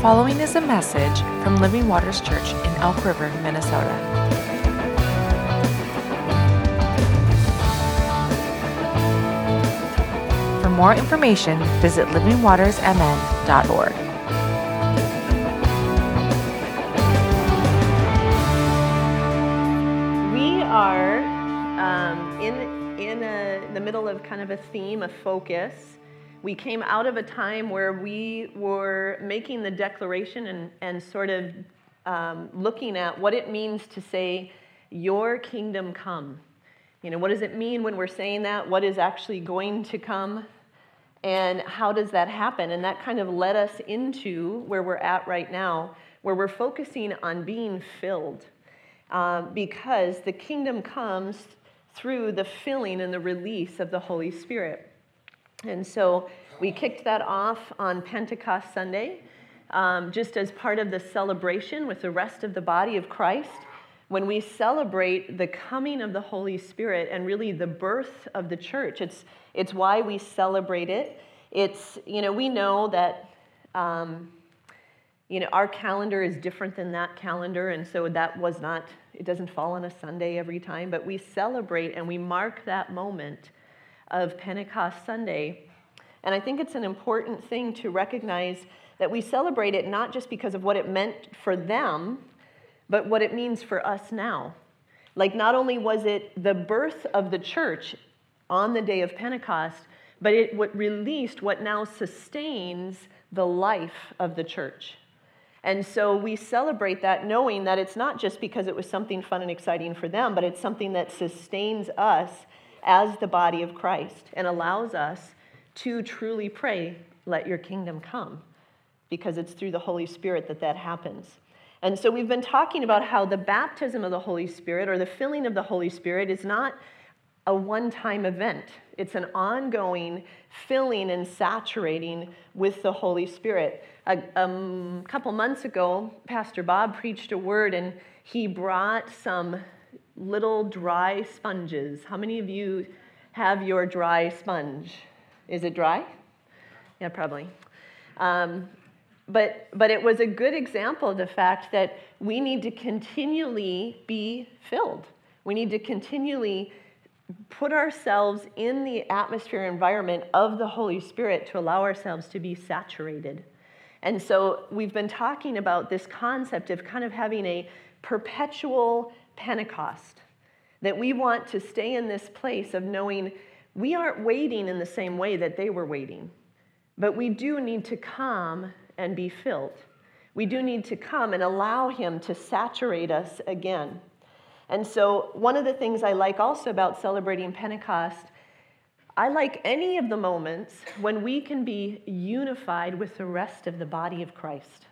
following is a message from Living Waters Church in Elk River, Minnesota. For more information, visit livingwatersmn.org. We are um, in, in a, the middle of kind of a theme, a focus. We came out of a time where we were making the declaration and, and sort of um, looking at what it means to say, Your kingdom come. You know, what does it mean when we're saying that? What is actually going to come? And how does that happen? And that kind of led us into where we're at right now, where we're focusing on being filled. Uh, because the kingdom comes through the filling and the release of the Holy Spirit. And so we kicked that off on Pentecost Sunday, um, just as part of the celebration with the rest of the body of Christ. When we celebrate the coming of the Holy Spirit and really the birth of the church, it's, it's why we celebrate it. It's, you know, we know that. Um, you know, our calendar is different than that calendar, and so that was not, it doesn't fall on a Sunday every time, but we celebrate and we mark that moment of Pentecost Sunday. And I think it's an important thing to recognize that we celebrate it not just because of what it meant for them, but what it means for us now. Like, not only was it the birth of the church on the day of Pentecost, but it what released what now sustains the life of the church. And so we celebrate that knowing that it's not just because it was something fun and exciting for them, but it's something that sustains us as the body of Christ and allows us to truly pray, let your kingdom come, because it's through the Holy Spirit that that happens. And so we've been talking about how the baptism of the Holy Spirit or the filling of the Holy Spirit is not a one time event. It's an ongoing filling and saturating with the Holy Spirit. A um, couple months ago, Pastor Bob preached a word and he brought some little dry sponges. How many of you have your dry sponge? Is it dry? Yeah, probably. Um, but, but it was a good example of the fact that we need to continually be filled. We need to continually put ourselves in the atmosphere environment of the Holy Spirit to allow ourselves to be saturated. And so we've been talking about this concept of kind of having a perpetual Pentecost, that we want to stay in this place of knowing we aren't waiting in the same way that they were waiting, but we do need to come and be filled. We do need to come and allow Him to saturate us again. And so, one of the things I like also about celebrating Pentecost, I like any of the moments when we can be unified with the rest of the body of Christ.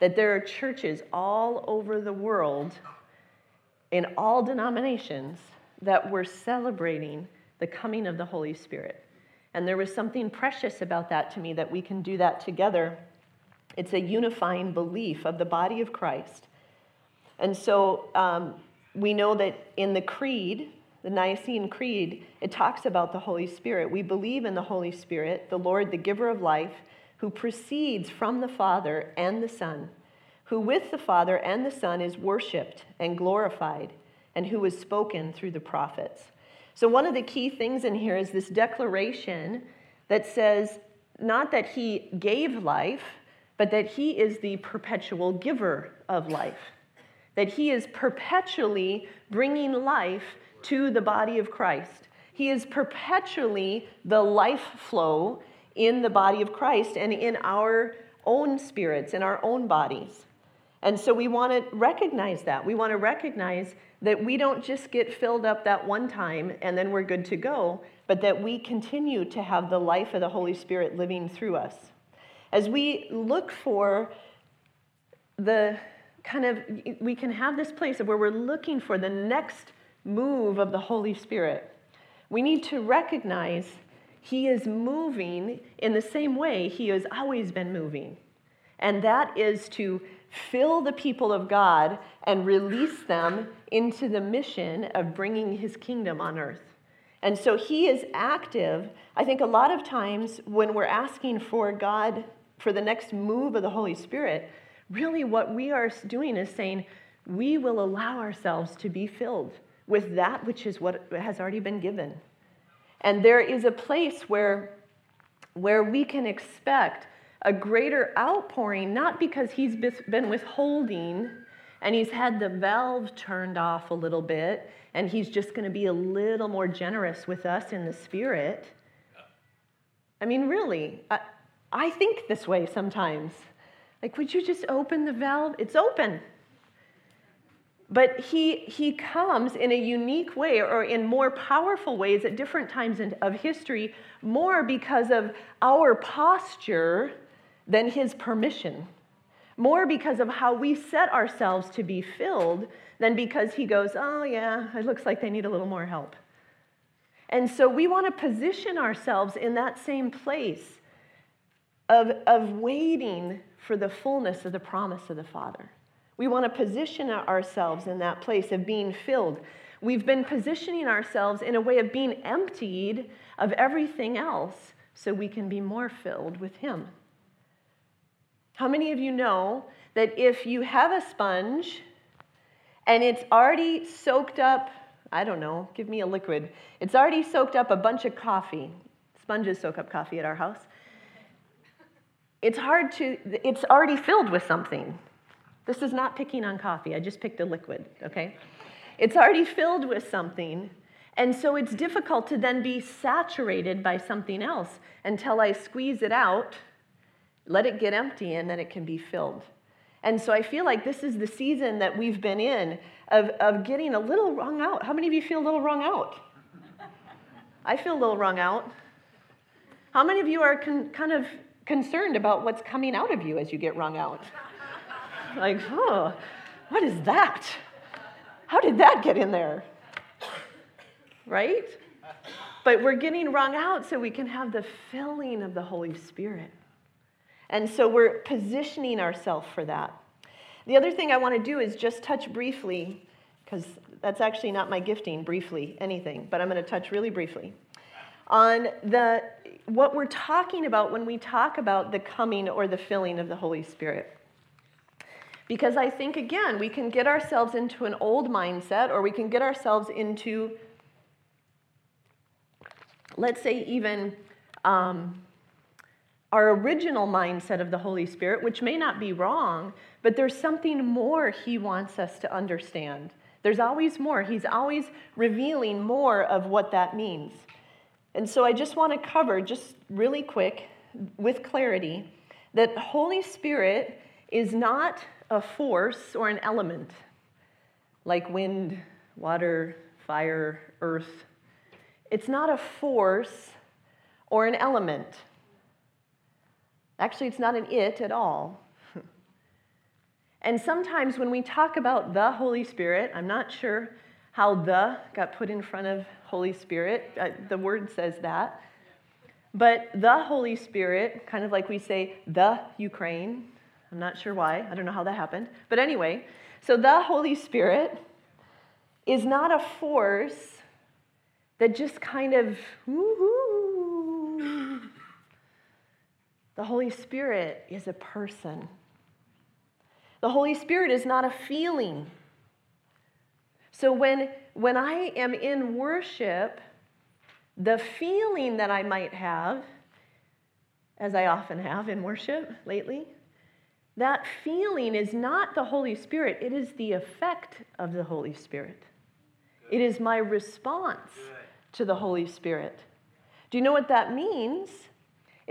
That there are churches all over the world, in all denominations, that were celebrating the coming of the Holy Spirit. And there was something precious about that to me that we can do that together. It's a unifying belief of the body of Christ. And so, um, we know that in the Creed, the Nicene Creed, it talks about the Holy Spirit. We believe in the Holy Spirit, the Lord, the giver of life, who proceeds from the Father and the Son, who with the Father and the Son is worshiped and glorified, and who is spoken through the prophets. So, one of the key things in here is this declaration that says not that he gave life, but that he is the perpetual giver of life that he is perpetually bringing life to the body of Christ. He is perpetually the life flow in the body of Christ and in our own spirits, in our own bodies. And so we want to recognize that. We want to recognize that we don't just get filled up that one time and then we're good to go, but that we continue to have the life of the Holy Spirit living through us. As we look for the kind of, we can have this place of where we're looking for the next move of the Holy Spirit. We need to recognize He is moving in the same way He has always been moving. And that is to fill the people of God and release them into the mission of bringing His kingdom on earth. And so He is active. I think a lot of times when we're asking for God for the next move of the Holy Spirit, really what we are doing is saying, we will allow ourselves to be filled with that which is what has already been given. And there is a place where, where we can expect a greater outpouring, not because he's been withholding and he's had the valve turned off a little bit and he's just going to be a little more generous with us in the spirit. I mean, really, I, I think this way sometimes. Like, would you just open the valve? It's open. But he, he comes in a unique way or in more powerful ways at different times in, of history, more because of our posture than his permission. More because of how we set ourselves to be filled than because he goes, oh, yeah, it looks like they need a little more help. And so we want to position ourselves in that same place of, of waiting for the fullness of the promise of the Father. We want to position ourselves in that place of being filled. We've been positioning ourselves in a way of being emptied of everything else so we can be more filled with Him. How many of you know that if you have a sponge and it's already soaked up, I don't know, give me a liquid, it's already soaked up a bunch of coffee. Sponges soak up coffee at our house. It's hard to, it's already filled with something. This is not picking on coffee, I just picked a liquid, okay? It's already filled with something. And so it's difficult to then be saturated by something else until I squeeze it out let it get empty, and then it can be filled. And so I feel like this is the season that we've been in of, of getting a little wrung out. How many of you feel a little wrung out? I feel a little wrung out. How many of you are con- kind of concerned about what's coming out of you as you get wrung out? like, oh, what is that? How did that get in there? Right? But we're getting wrung out so we can have the filling of the Holy Spirit. And so we're positioning ourselves for that. The other thing I want to do is just touch briefly, because that's actually not my gifting, briefly, anything, but I'm going to touch really briefly on the what we're talking about when we talk about the coming or the filling of the Holy Spirit. Because I think, again, we can get ourselves into an old mindset or we can get ourselves into, let's say, even um, our original mindset of the Holy Spirit, which may not be wrong, but there's something more He wants us to understand. There's always more. He's always revealing more of what that means. And so I just want to cover, just really quick, with clarity, that Holy Spirit is not a force or an element like wind, water, fire, earth. It's not a force or an element. Actually, it's not an it at all. and sometimes when we talk about the Holy Spirit, I'm not sure how the got put in front of Holy Spirit. Uh, the word says that. But the Holy Spirit, kind of like we say the Ukraine, I'm not sure why, I don't know how that happened. But anyway, so the Holy Spirit is not a force that just kind of, woo-hoo, the Holy Spirit is a person. The Holy Spirit is not a feeling. So when, when I am in worship, the feeling that I might have, as I often have in worship lately, that feeling is not the Holy Spirit, it is the effect of the Holy Spirit. It is my response to the Holy Spirit. Do you know what that means?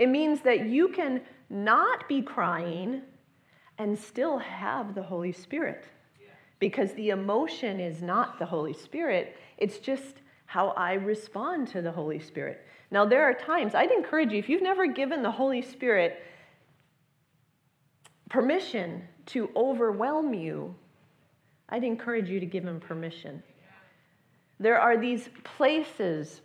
It means that you can not be crying and still have the Holy Spirit. Because the emotion is not the Holy Spirit, it's just how I respond to the Holy Spirit. Now, there are times, I'd encourage you, if you've never given the Holy Spirit permission to overwhelm you, I'd encourage you to give him permission. There are these places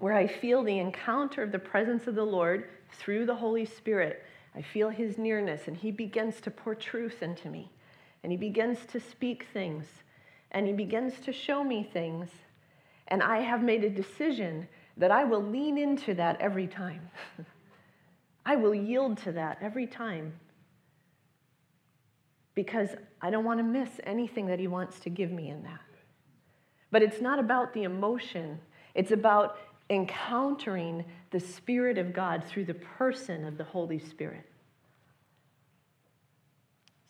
where I feel the encounter of the presence of the Lord through the Holy Spirit. I feel his nearness, and he begins to pour truth into me. And he begins to speak things, and he begins to show me things. And I have made a decision that I will lean into that every time. I will yield to that every time because I don't want to miss anything that He wants to give me in that. But it's not about the emotion, it's about encountering the Spirit of God through the person of the Holy Spirit.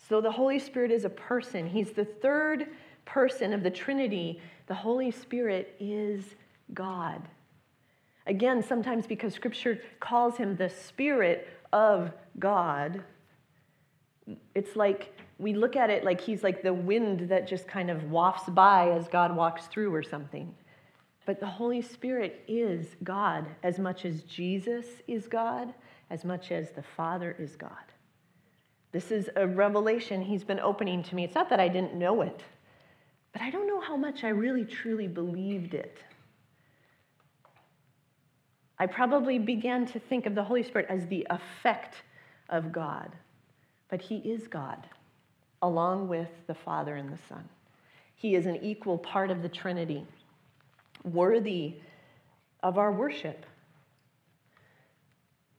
So the Holy Spirit is a person, He's the third person of the Trinity. The Holy Spirit is God. Again, sometimes because Scripture calls Him the Spirit of God, it's like we look at it like he's like the wind that just kind of wafts by as God walks through or something. But the Holy Spirit is God as much as Jesus is God, as much as the Father is God. This is a revelation he's been opening to me. It's not that I didn't know it, but I don't know how much I really truly believed it. I probably began to think of the Holy Spirit as the effect of God, but he is God along with the Father and the Son. He is an equal part of the Trinity, worthy of our worship.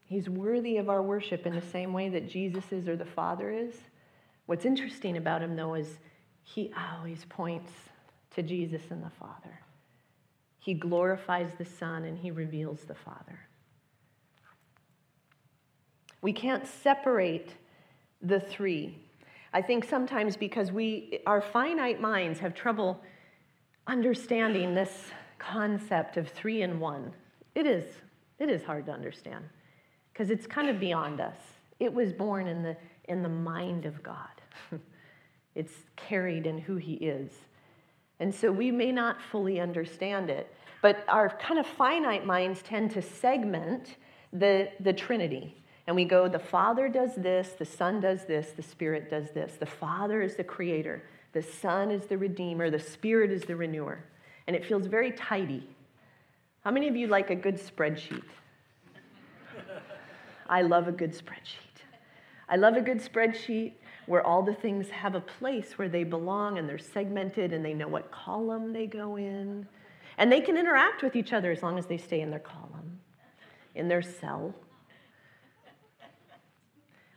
He's worthy of our worship in the same way that Jesus is or the Father is. What's interesting about him, though, is he always points to Jesus and the Father. He glorifies the Son and he reveals the Father. We can't separate the three I think sometimes because we, our finite minds have trouble understanding this concept of three in one. It is, it is hard to understand because it's kind of beyond us. It was born in the, in the mind of God, it's carried in who He is. And so we may not fully understand it, but our kind of finite minds tend to segment the, the Trinity and we go, the Father does this, the Son does this, the Spirit does this. The Father is the creator, the Son is the redeemer, the Spirit is the renewer. And it feels very tidy. How many of you like a good spreadsheet? I love a good spreadsheet. I love a good spreadsheet where all the things have a place where they belong and they're segmented and they know what column they go in. And they can interact with each other as long as they stay in their column, in their cell.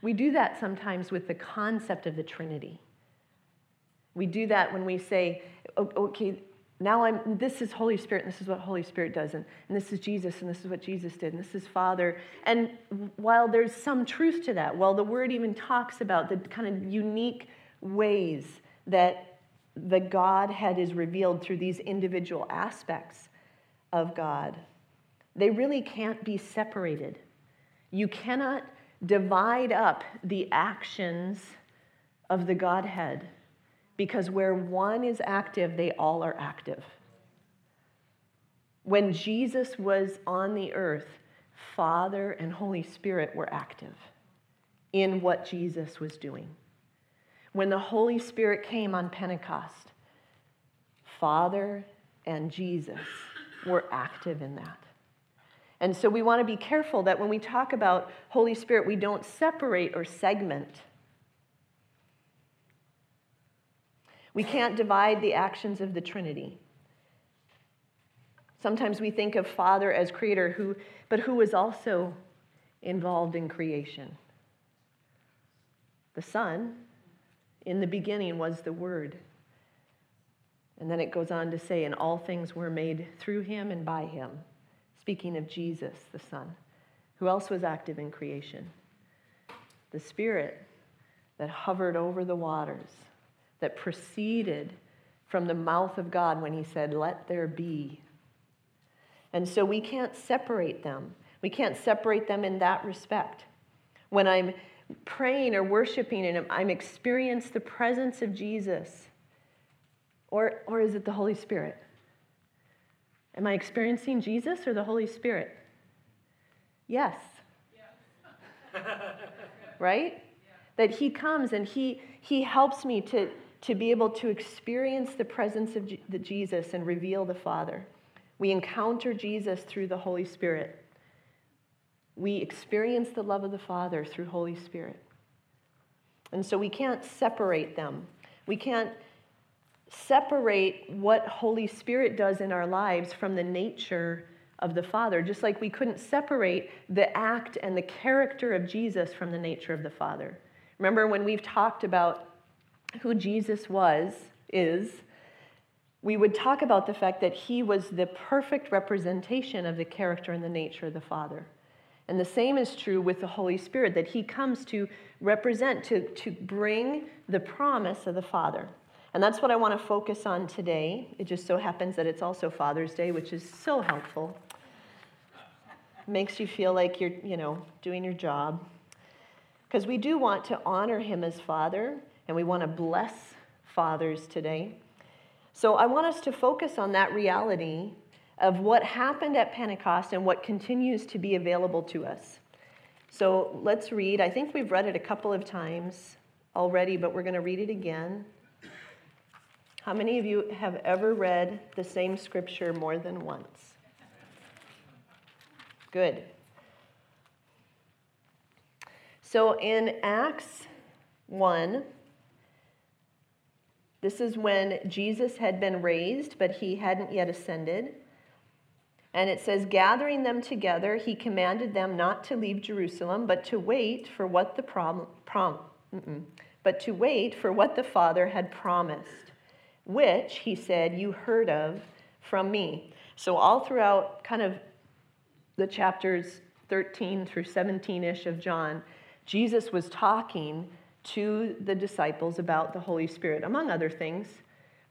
We do that sometimes with the concept of the Trinity. We do that when we say, okay, now I'm, this is Holy Spirit, and this is what Holy Spirit does, and, and this is Jesus, and this is what Jesus did, and this is Father. And while there's some truth to that, while the word even talks about the kind of unique ways that the Godhead is revealed through these individual aspects of God, they really can't be separated. You cannot divide up the actions of the Godhead because where one is active, they all are active. When Jesus was on the earth, Father and Holy Spirit were active in what Jesus was doing. When the Holy Spirit came on Pentecost, Father and Jesus were active in that. And so we want to be careful that when we talk about Holy Spirit, we don't separate or segment. We can't divide the actions of the Trinity. Sometimes we think of Father as creator, who, but who was also involved in creation. The Son, in the beginning, was the Word. And then it goes on to say, and all things were made through him and by him speaking of Jesus, the Son. Who else was active in creation? The Spirit that hovered over the waters, that proceeded from the mouth of God when He said, Let there be. And so we can't separate them. We can't separate them in that respect. When I'm praying or worshiping and I'm experiencing the presence of Jesus, or, or is it the Holy Spirit? Am I experiencing Jesus or the Holy Spirit? Yes. yes. right? Yeah. That He comes and He, he helps me to, to be able to experience the presence of the Jesus and reveal the Father. We encounter Jesus through the Holy Spirit. We experience the love of the Father through Holy Spirit. And so we can't separate them. We can't separate what Holy Spirit does in our lives from the nature of the Father, just like we couldn't separate the act and the character of Jesus from the nature of the Father. Remember when we've talked about who Jesus was, is, we would talk about the fact that he was the perfect representation of the character and the nature of the Father. And the same is true with the Holy Spirit, that he comes to represent, to, to bring the promise of the Father. And that's what I want to focus on today. It just so happens that it's also Father's Day, which is so helpful. Makes you feel like you're, you know, doing your job. Because we do want to honor him as Father, and we want to bless fathers today. So I want us to focus on that reality of what happened at Pentecost and what continues to be available to us. So let's read. I think we've read it a couple of times already, but we're going to read it again. How many of you have ever read the same scripture more than once? Good. So in Acts 1, this is when Jesus had been raised, but he hadn't yet ascended. And it says, gathering them together, he commanded them not to leave Jerusalem, but to wait for what the prom, prom but to wait for what the Father had promised, which he said, you heard of from me. So all throughout kind of the chapters 13 through 17-ish of John, Jesus was talking to the disciples about the Holy Spirit, among other things.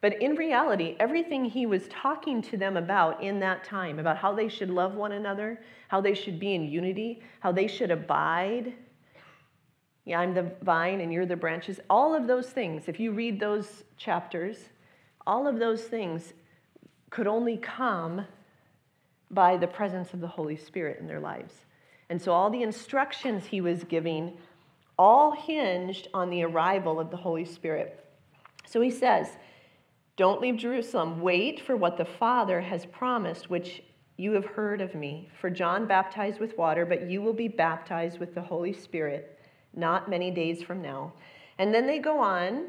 But in reality, everything he was talking to them about in that time, about how they should love one another, how they should be in unity, how they should abide. Yeah, I'm the vine and you're the branches. All of those things, if you read those chapters, all of those things could only come by the presence of the Holy Spirit in their lives. And so all the instructions he was giving all hinged on the arrival of the Holy Spirit. So he says, Don't leave Jerusalem. Wait for what the Father has promised, which you have heard of me. For John baptized with water, but you will be baptized with the Holy Spirit not many days from now. And then they go on.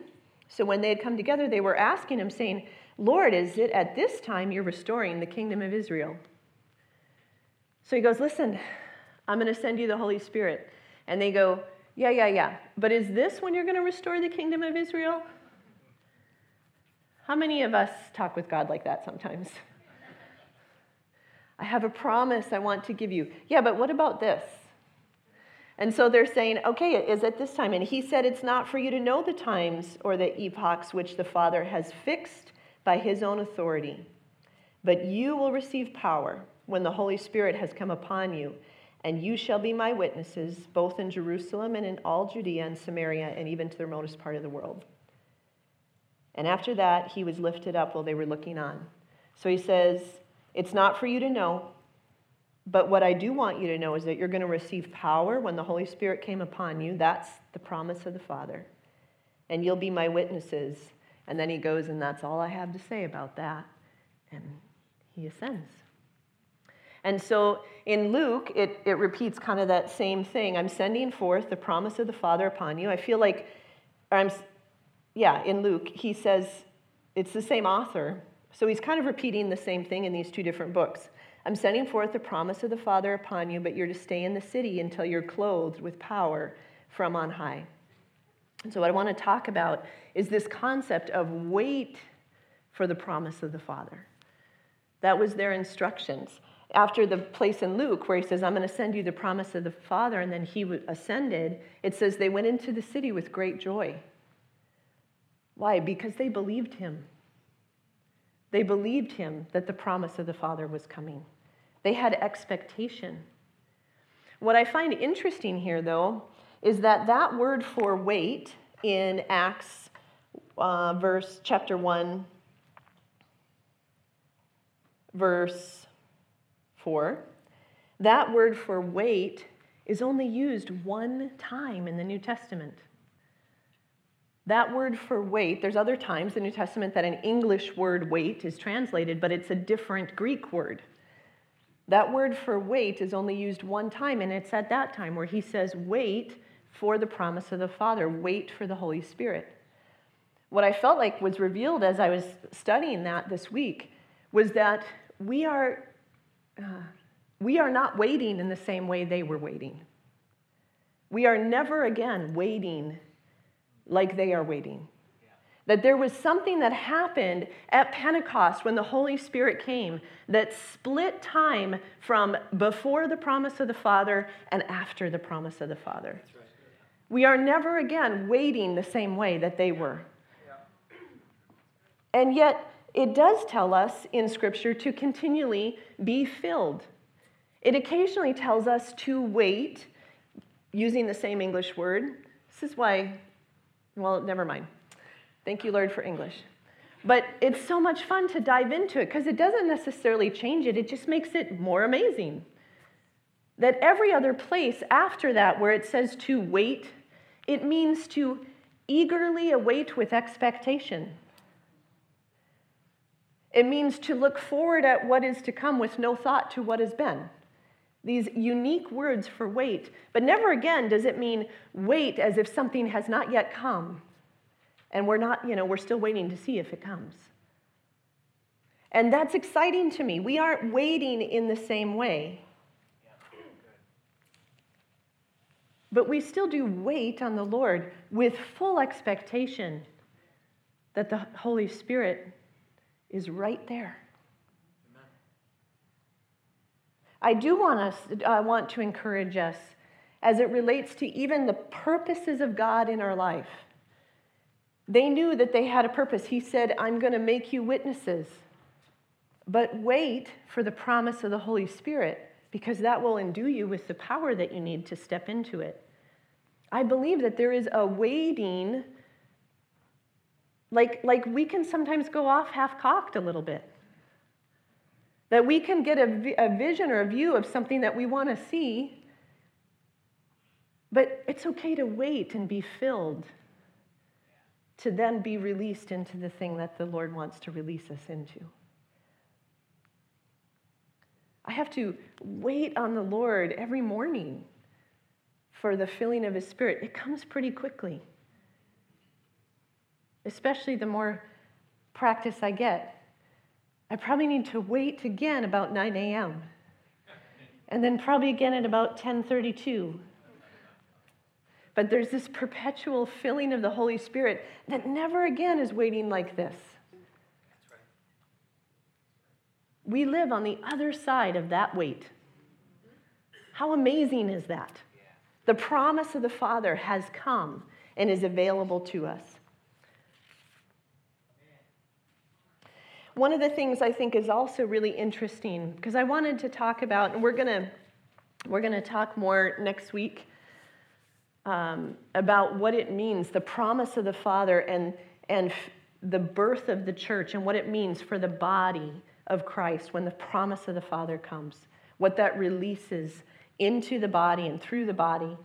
So when they had come together, they were asking him, saying, Lord, is it at this time you're restoring the kingdom of Israel? So he goes, Listen, I'm going to send you the Holy Spirit. And they go, yeah, yeah, yeah. But is this when you're going to restore the kingdom of Israel? How many of us talk with God like that sometimes? I have a promise I want to give you. Yeah, but what about this? And so they're saying, okay, it is at this time. And he said, it's not for you to know the times or the epochs which the Father has fixed by his own authority. But you will receive power when the Holy Spirit has come upon you and you shall be my witnesses, both in Jerusalem and in all Judea and Samaria, and even to the remotest part of the world. And after that, he was lifted up while they were looking on. So he says, It's not for you to know, but what I do want you to know is that you're going to receive power when the Holy Spirit came upon you. That's the promise of the Father. And you'll be my witnesses. And then he goes, and that's all I have to say about that. And he ascends. And so in Luke, it, it repeats kind of that same thing. I'm sending forth the promise of the Father upon you. I feel like, I'm, yeah, in Luke, he says it's the same author. So he's kind of repeating the same thing in these two different books. I'm sending forth the promise of the Father upon you, but you're to stay in the city until you're clothed with power from on high. And so, what I want to talk about is this concept of wait for the promise of the Father. That was their instructions after the place in Luke where he says, I'm going to send you the promise of the Father, and then he ascended, it says they went into the city with great joy. Why? Because they believed him. They believed him that the promise of the Father was coming. They had expectation. What I find interesting here, though, is that that word for wait in Acts uh, verse chapter 1 verse 4, that word for wait is only used one time in the New Testament. That word for wait, there's other times in the New Testament that an English word wait is translated, but it's a different Greek word. That word for wait is only used one time, and it's at that time where he says, Wait for the promise of the Father, wait for the Holy Spirit. What I felt like was revealed as I was studying that this week was that we are uh, we are not waiting in the same way they were waiting. We are never again waiting like they are waiting. That there was something that happened at Pentecost when the Holy Spirit came that split time from before the promise of the Father and after the promise of the Father. We are never again waiting the same way that they were. And yet, it does tell us in Scripture to continually be filled. It occasionally tells us to wait using the same English word. This is why, well, never mind. Thank you, Lord, for English. But it's so much fun to dive into it because it doesn't necessarily change it, it just makes it more amazing. That every other place after that where it says to wait, it means to eagerly await with expectation. It means to look forward at what is to come with no thought to what has been. These unique words for wait, but never again does it mean wait as if something has not yet come and we're not, you know, we're still waiting to see if it comes. And that's exciting to me. We aren't waiting in the same way. But we still do wait on the Lord with full expectation that the Holy Spirit is right there. I do want us, I want to encourage us as it relates to even the purposes of God in our life. They knew that they had a purpose. He said, I'm going to make you witnesses. But wait for the promise of the Holy Spirit because that will endue you with the power that you need to step into it. I believe that there is a waiting, like, like we can sometimes go off half cocked a little bit. That we can get a, a vision or a view of something that we want to see, but it's okay to wait and be filled to then be released into the thing that the Lord wants to release us into. I have to wait on the Lord every morning for the filling of His Spirit. It comes pretty quickly, especially the more practice I get. I probably need to wait again about 9 a.m. and then probably again at about 10:32 but there's this perpetual filling of the Holy Spirit that never again is waiting like this. We live on the other side of that wait. How amazing is that? The promise of the Father has come and is available to us. One of the things I think is also really interesting, because I wanted to talk about, and we're going to we're going to talk more next week um, about what it means, the promise of the Father, and, and the birth of the church, and what it means for the body of Christ when the promise of the Father comes, what that releases into the body and through the body.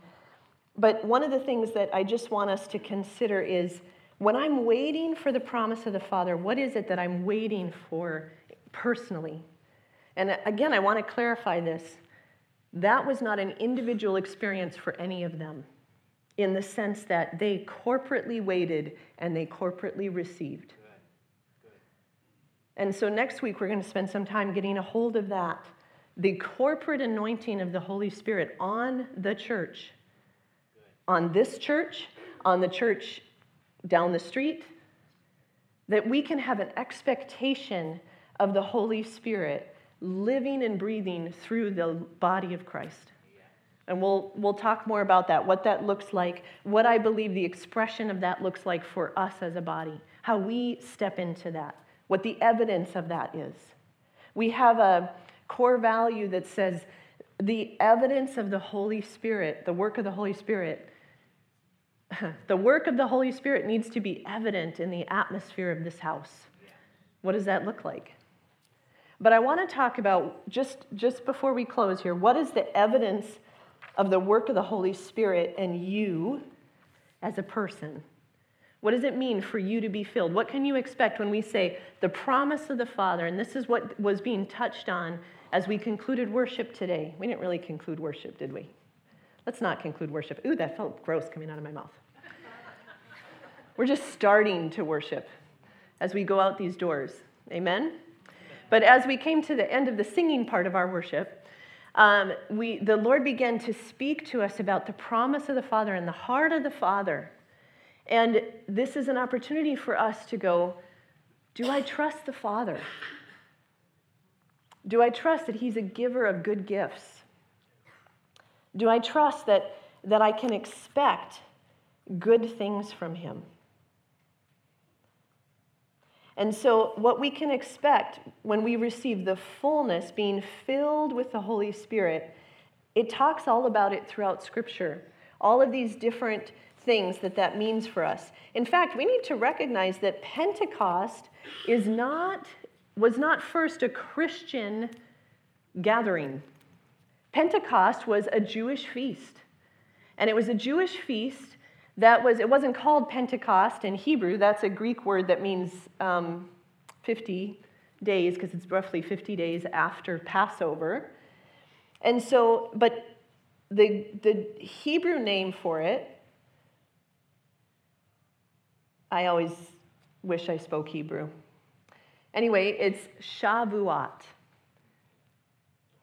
But one of the things that I just want us to consider is when I'm waiting for the promise of the Father, what is it that I'm waiting for personally? And again, I want to clarify this. That was not an individual experience for any of them in the sense that they corporately waited and they corporately received. And so next week, we're going to spend some time getting a hold of that the corporate anointing of the Holy Spirit on the church, on this church, on the church down the street, that we can have an expectation of the Holy Spirit living and breathing through the body of Christ. And we'll, we'll talk more about that, what that looks like, what I believe the expression of that looks like for us as a body, how we step into that, what the evidence of that is. We have a core value that says the evidence of the Holy Spirit, the work of the Holy Spirit, the work of the Holy Spirit needs to be evident in the atmosphere of this house. What does that look like? But I want to talk about just, just before we close here, what is the evidence of the work of the Holy Spirit and you as a person. What does it mean for you to be filled? What can you expect when we say the promise of the Father? And this is what was being touched on as we concluded worship today. We didn't really conclude worship, did we? Let's not conclude worship. Ooh, that felt gross coming out of my mouth. We're just starting to worship as we go out these doors. Amen? But as we came to the end of the singing part of our worship, um, we, the Lord began to speak to us about the promise of the Father and the heart of the Father. And this is an opportunity for us to go, do I trust the Father? Do I trust that He's a giver of good gifts? Do I trust that, that I can expect good things from Him? And so, what we can expect when we receive the fullness, being filled with the Holy Spirit, it talks all about it throughout Scripture. All of these different things that that means for us. In fact, we need to recognize that Pentecost is not, was not first a Christian gathering. Pentecost was a Jewish feast. And it was a Jewish feast that was, it wasn't called Pentecost in Hebrew. That's a Greek word that means um, 50 days, because it's roughly 50 days after Passover. And so, but the, the Hebrew name for it, I always wish I spoke Hebrew. Anyway, it's Shavuot.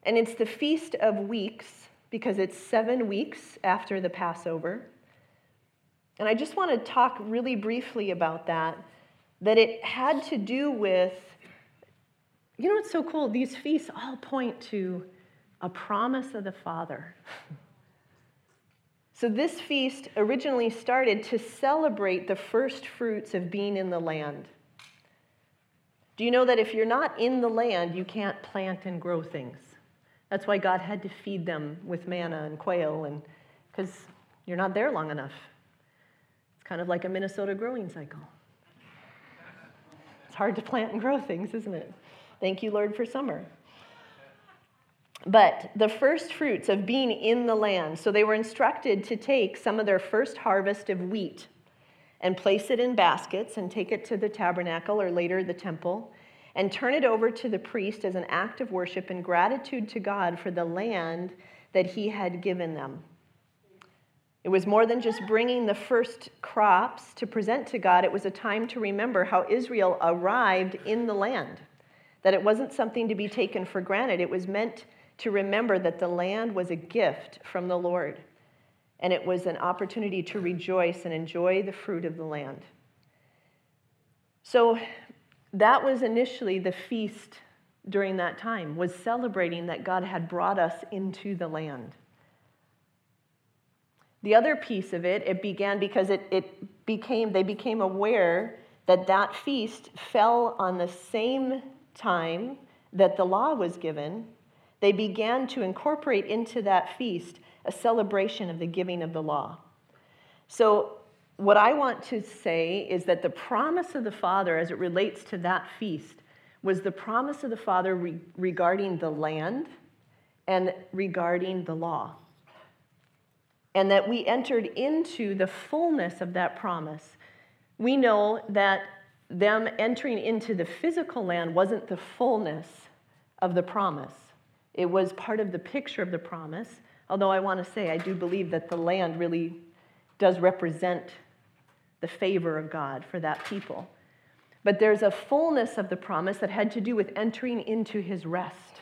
And it's the Feast of Weeks because it's seven weeks after the Passover. And I just want to talk really briefly about that, that it had to do with, you know what's so cool? These feasts all point to a promise of the Father. So, this feast originally started to celebrate the first fruits of being in the land. Do you know that if you're not in the land, you can't plant and grow things? That's why God had to feed them with manna and quail, and because you're not there long enough. It's kind of like a Minnesota growing cycle. It's hard to plant and grow things, isn't it? Thank you, Lord, for summer. But the first fruits of being in the land, so they were instructed to take some of their first harvest of wheat and place it in baskets and take it to the tabernacle or later the temple and turn it over to the priest as an act of worship and gratitude to God for the land that he had given them. It was more than just bringing the first crops to present to God. It was a time to remember how Israel arrived in the land, that it wasn't something to be taken for granted. It was meant to remember that the land was a gift from the Lord, and it was an opportunity to rejoice and enjoy the fruit of the land. So that was initially the feast during that time was celebrating that God had brought us into the land. The other piece of it, it began because it, it became, they became aware that that feast fell on the same time that the law was given. They began to incorporate into that feast a celebration of the giving of the law. So, what I want to say is that the promise of the Father as it relates to that feast was the promise of the Father re- regarding the land and regarding the law and that we entered into the fullness of that promise. We know that them entering into the physical land wasn't the fullness of the promise, it was part of the picture of the promise. Although I want to say, I do believe that the land really does represent the favor of God for that people. But there's a fullness of the promise that had to do with entering into his rest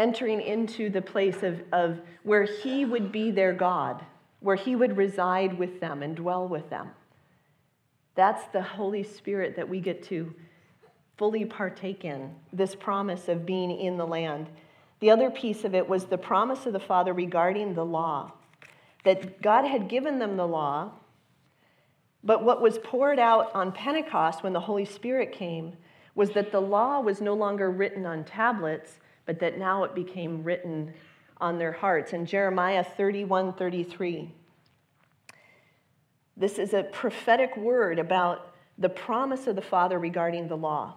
entering into the place of, of where he would be their God, where he would reside with them and dwell with them. That's the Holy Spirit that we get to fully partake in, this promise of being in the land. The other piece of it was the promise of the Father regarding the law, that God had given them the law, but what was poured out on Pentecost when the Holy Spirit came was that the law was no longer written on tablets, but that now it became written on their hearts. In Jeremiah 31 33, this is a prophetic word about the promise of the Father regarding the law.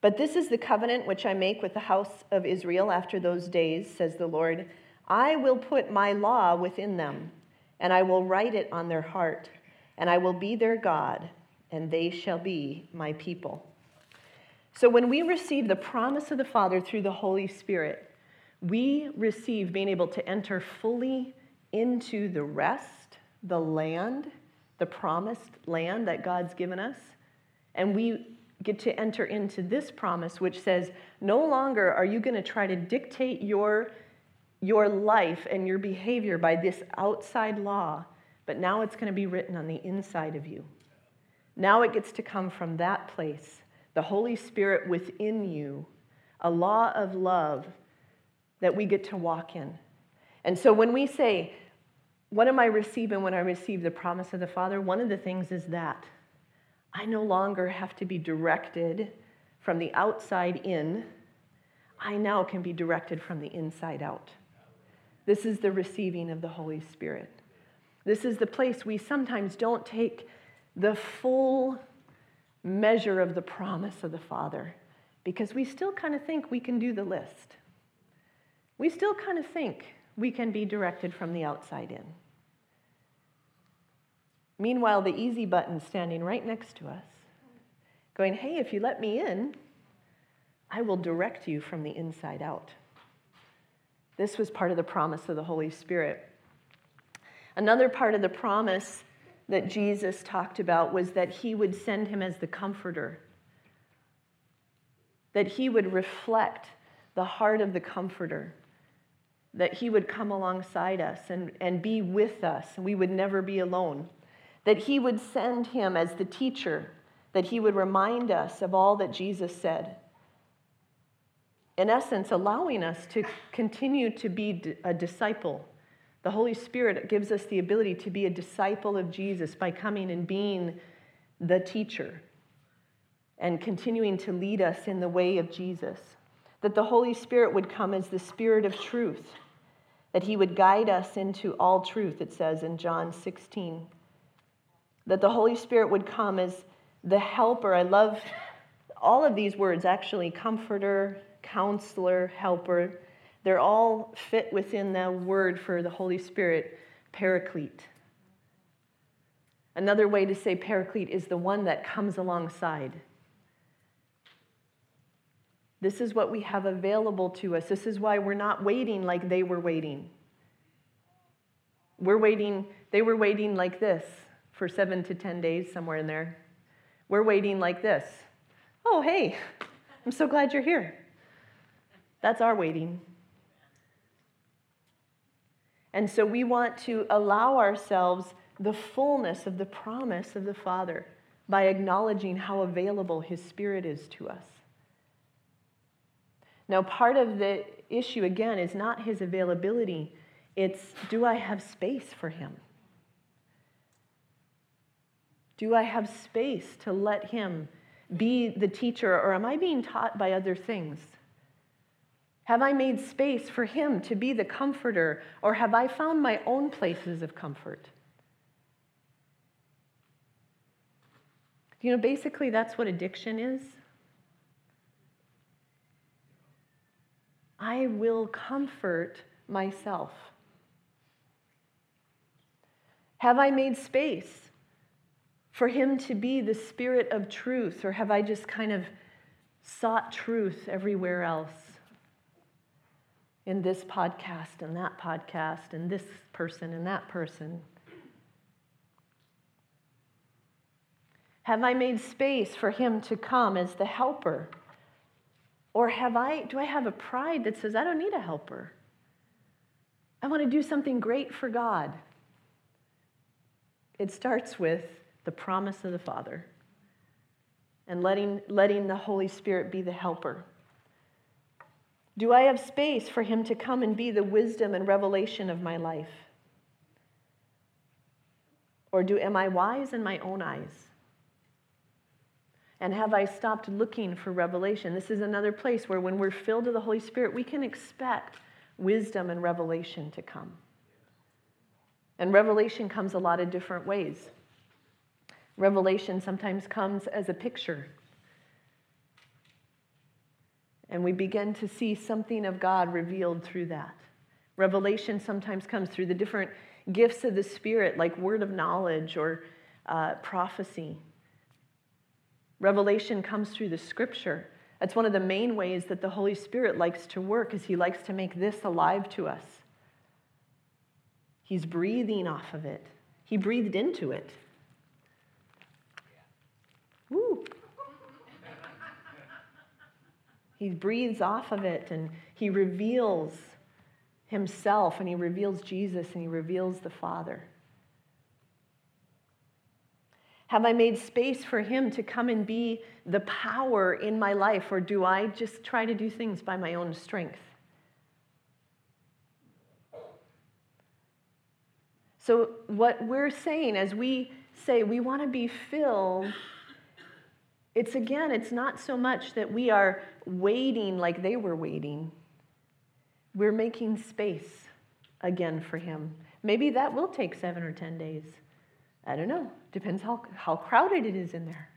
But this is the covenant which I make with the house of Israel after those days, says the Lord. I will put my law within them, and I will write it on their heart, and I will be their God, and they shall be my people. So when we receive the promise of the Father through the Holy Spirit, we receive being able to enter fully into the rest, the land, the promised land that God's given us. And we get to enter into this promise, which says, no longer are you going to try to dictate your, your life and your behavior by this outside law, but now it's going to be written on the inside of you. Now it gets to come from that place, the Holy Spirit within you, a law of love that we get to walk in. And so when we say, What am I receiving when I receive the promise of the Father? One of the things is that I no longer have to be directed from the outside in. I now can be directed from the inside out. This is the receiving of the Holy Spirit. This is the place we sometimes don't take the full measure of the promise of the Father because we still kind of think we can do the list. We still kind of think we can be directed from the outside in. Meanwhile, the easy button standing right next to us, going, hey, if you let me in, I will direct you from the inside out. This was part of the promise of the Holy Spirit. Another part of the promise that Jesus talked about was that he would send him as the comforter, that he would reflect the heart of the comforter, that he would come alongside us and, and be with us, and we would never be alone that he would send him as the teacher, that he would remind us of all that Jesus said. In essence, allowing us to continue to be a disciple. The Holy Spirit gives us the ability to be a disciple of Jesus by coming and being the teacher and continuing to lead us in the way of Jesus. That the Holy Spirit would come as the Spirit of truth, that He would guide us into all truth, it says in John 16 that the Holy Spirit would come as the helper. I love all of these words actually comforter, counselor, helper. They're all fit within the word for the Holy Spirit, paraclete. Another way to say paraclete is the one that comes alongside. This is what we have available to us. This is why we're not waiting like they were waiting. We're waiting, they were waiting like this for seven to 10 days, somewhere in there. We're waiting like this. Oh, hey, I'm so glad you're here. That's our waiting. And so we want to allow ourselves the fullness of the promise of the Father by acknowledging how available His Spirit is to us. Now, part of the issue, again, is not His availability, it's do I have space for Him? Do I have space to let Him be the teacher, or am I being taught by other things? Have I made space for Him to be the comforter, or have I found my own places of comfort? You know, basically, that's what addiction is. I will comfort myself. Have I made space for him to be the spirit of truth, or have I just kind of sought truth everywhere else? In this podcast and that podcast, and this person and that person? Have I made space for him to come as the helper? Or have I, do I have a pride that says, I don't need a helper? I want to do something great for God. It starts with the promise of the Father, and letting, letting the Holy Spirit be the helper? Do I have space for Him to come and be the wisdom and revelation of my life? Or do, am I wise in my own eyes? And have I stopped looking for revelation? This is another place where, when we're filled with the Holy Spirit, we can expect wisdom and revelation to come. And revelation comes a lot of different ways. Revelation sometimes comes as a picture. And we begin to see something of God revealed through that. Revelation sometimes comes through the different gifts of the Spirit, like word of knowledge or uh, prophecy. Revelation comes through the scripture. That's one of the main ways that the Holy Spirit likes to work, is he likes to make this alive to us. He's breathing off of it. He breathed into it. He breathes off of it and he reveals himself and he reveals Jesus and he reveals the Father. Have I made space for him to come and be the power in my life, or do I just try to do things by my own strength? So, what we're saying as we say we want to be filled, it's again, it's not so much that we are waiting like they were waiting. We're making space again for Him. Maybe that will take seven or 10 days. I don't know. Depends how, how crowded it is in there.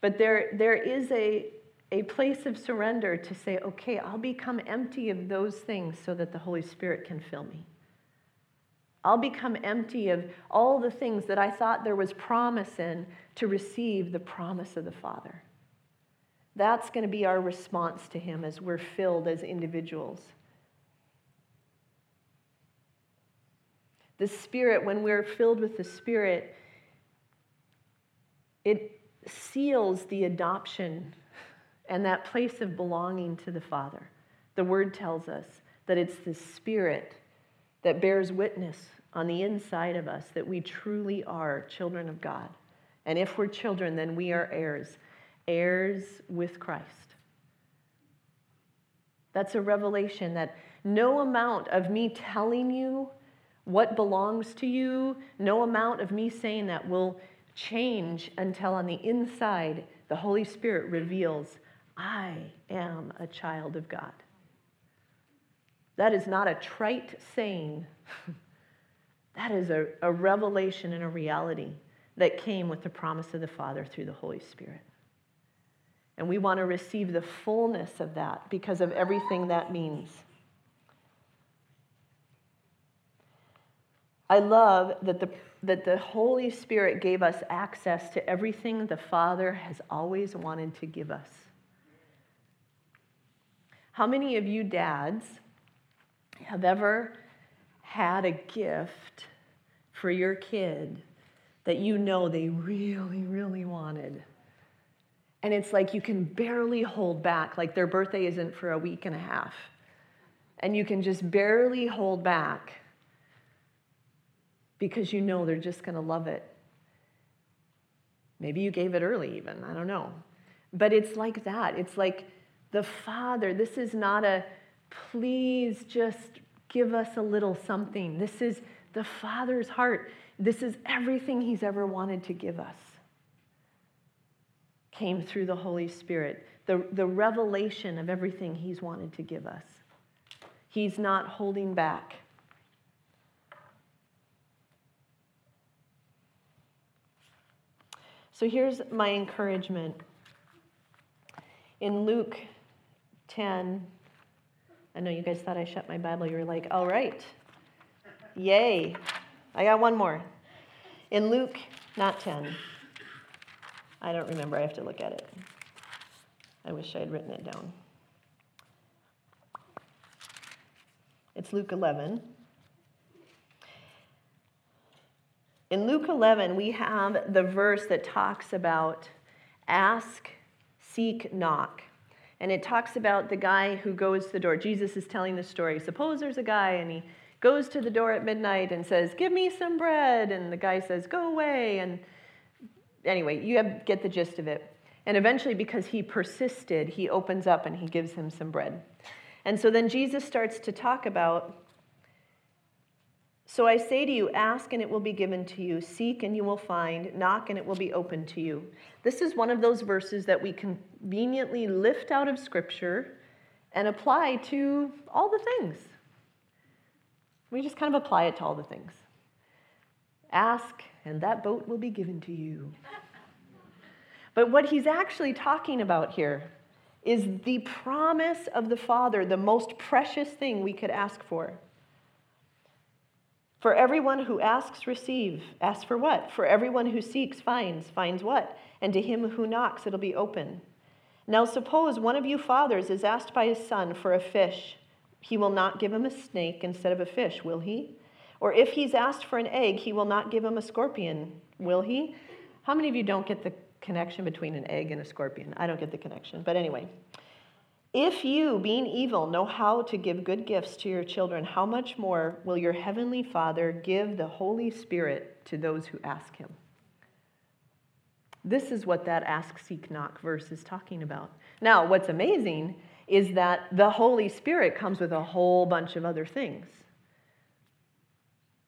But there, there is a, a place of surrender to say, okay, I'll become empty of those things so that the Holy Spirit can fill me. I'll become empty of all the things that I thought there was promise in to receive the promise of the Father. That's going to be our response to Him as we're filled as individuals. The Spirit, when we're filled with the Spirit, it seals the adoption and that place of belonging to the Father. The Word tells us that it's the Spirit that bears witness on the inside of us that we truly are children of God. And if we're children, then we are heirs, heirs with Christ. That's a revelation that no amount of me telling you what belongs to you, no amount of me saying that will change until on the inside the Holy Spirit reveals, I am a child of God. That is not a trite saying. That is a, a revelation and a reality that came with the promise of the Father through the Holy Spirit. And we want to receive the fullness of that because of everything that means. I love that the, that the Holy Spirit gave us access to everything the Father has always wanted to give us. How many of you dads have ever had a gift for your kid that you know they really, really wanted. And it's like you can barely hold back, like their birthday isn't for a week and a half. And you can just barely hold back because you know they're just going to love it. Maybe you gave it early, even. I don't know. But it's like that. It's like the Father. This is not a please just give us a little something. This is the Father's heart. This is everything He's ever wanted to give us. Came through the Holy Spirit, the, the revelation of everything He's wanted to give us. He's not holding back. So here's my encouragement. In Luke 10, I know you guys thought I shut my Bible. You were like, all right, yay. I got one more. In Luke, not 10. I don't remember. I have to look at it. I wish I had written it down. It's Luke 11. In Luke 11, we have the verse that talks about ask, seek, knock. And it talks about the guy who goes to the door. Jesus is telling the story. Suppose there's a guy and he goes to the door at midnight and says, Give me some bread. And the guy says, Go away. And anyway, you have, get the gist of it. And eventually, because he persisted, he opens up and he gives him some bread. And so then Jesus starts to talk about so I say to you, ask and it will be given to you, seek and you will find, knock and it will be opened to you. This is one of those verses that we conveniently lift out of Scripture and apply to all the things. We just kind of apply it to all the things. Ask and that boat will be given to you. But what he's actually talking about here is the promise of the Father, the most precious thing we could ask for. For everyone who asks, receive. Ask for what? For everyone who seeks, finds. Finds what? And to him who knocks, it'll be open. Now, suppose one of you fathers is asked by his son for a fish. He will not give him a snake instead of a fish, will he? Or if he's asked for an egg, he will not give him a scorpion, will he? How many of you don't get the connection between an egg and a scorpion. I don't get the connection. But anyway, if you, being evil, know how to give good gifts to your children, how much more will your heavenly Father give the Holy Spirit to those who ask him? This is what that ask, seek, knock verse is talking about. Now, what's amazing is that the Holy Spirit comes with a whole bunch of other things.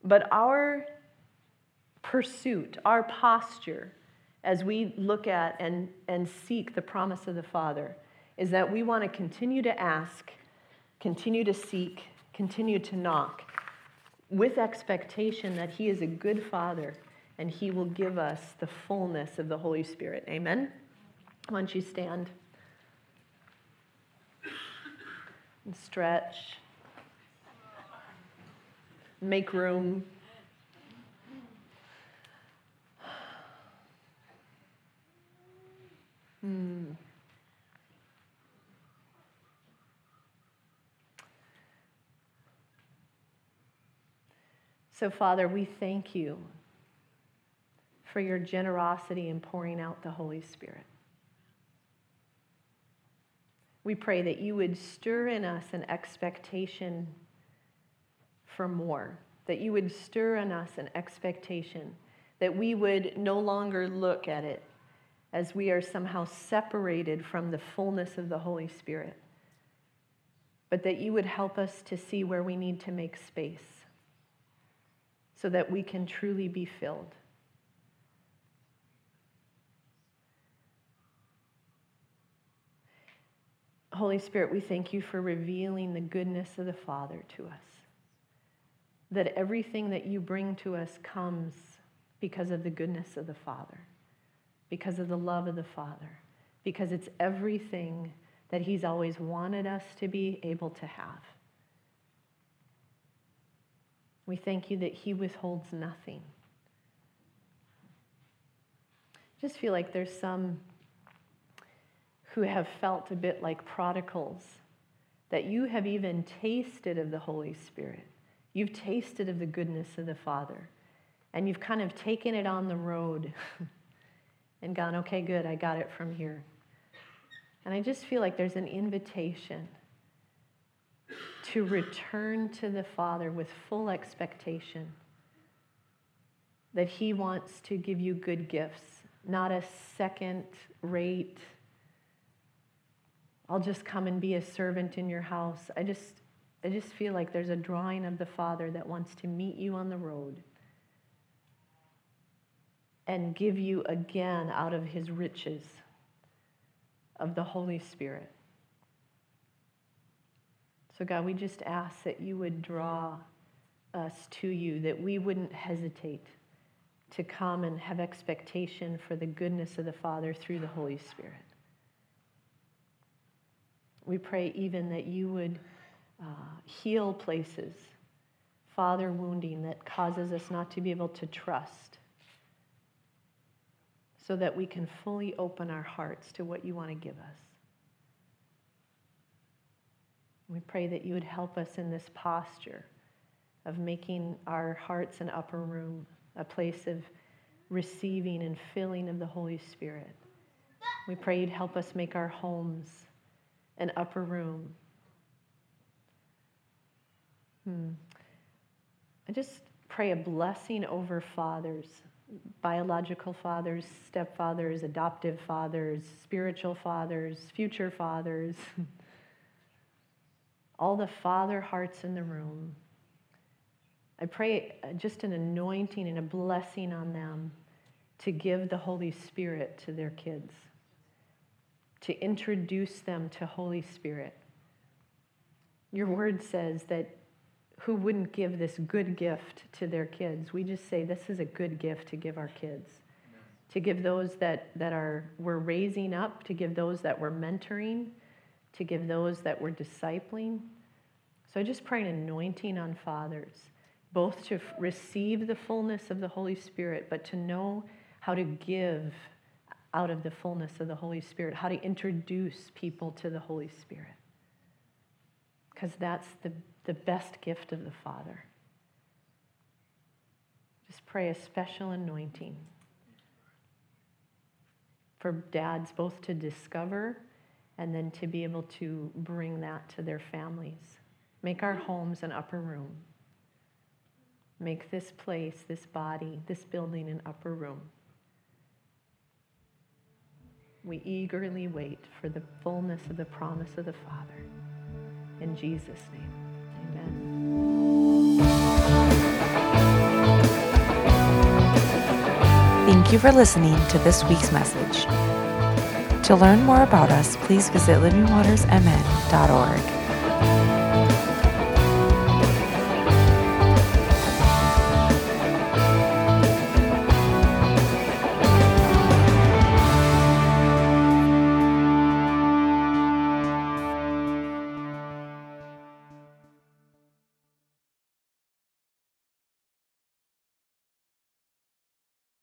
But our pursuit, our posture, as we look at and, and seek the promise of the Father, is that we want to continue to ask, continue to seek, continue to knock with expectation that He is a good Father and He will give us the fullness of the Holy Spirit. Amen? Why don't you stand and stretch? Make room. Hmm. So, Father, we thank you for your generosity in pouring out the Holy Spirit. We pray that you would stir in us an expectation for more, that you would stir in us an expectation, that we would no longer look at it as we are somehow separated from the fullness of the Holy Spirit, but that you would help us to see where we need to make space so that we can truly be filled. Holy Spirit, we thank you for revealing the goodness of the Father to us. That everything that you bring to us comes because of the goodness of the Father, because of the love of the Father, because it's everything that He's always wanted us to be able to have. We thank you that He withholds nothing. I just feel like there's some who have felt a bit like prodigals, that you have even tasted of the Holy Spirit. You've tasted of the goodness of the Father, and you've kind of taken it on the road and gone, okay, good, I got it from here. And I just feel like there's an invitation to return to the Father with full expectation that He wants to give you good gifts, not a second rate I'll just come and be a servant in your house. I just, I just feel like there's a drawing of the Father that wants to meet you on the road and give you again out of his riches of the Holy Spirit. So, God, we just ask that you would draw us to you, that we wouldn't hesitate to come and have expectation for the goodness of the Father through the Holy Spirit. We pray even that you would uh, heal places, father wounding that causes us not to be able to trust, so that we can fully open our hearts to what you want to give us. We pray that you would help us in this posture of making our hearts an upper room, a place of receiving and filling of the Holy Spirit. We pray you'd help us make our homes an upper room. Hmm. I just pray a blessing over fathers, biological fathers, stepfathers, adoptive fathers, spiritual fathers, future fathers, all the father hearts in the room. I pray uh, just an anointing and a blessing on them to give the Holy Spirit to their kids to introduce them to Holy Spirit. Your word says that who wouldn't give this good gift to their kids? We just say this is a good gift to give our kids. To give those that, that are we're raising up, to give those that we're mentoring, to give those that we're discipling. So I just pray an anointing on fathers, both to receive the fullness of the Holy Spirit, but to know how to give out of the fullness of the Holy Spirit, how to introduce people to the Holy Spirit. Because that's the, the best gift of the Father. Just pray a special anointing. for dads both to discover and then to be able to bring that to their families. Make our homes an upper room. Make this place, this body, this building an upper room. We eagerly wait for the fullness of the promise of the Father. In Jesus' name, amen. Thank you for listening to this week's message. To learn more about us, please visit livingwatersmn.org.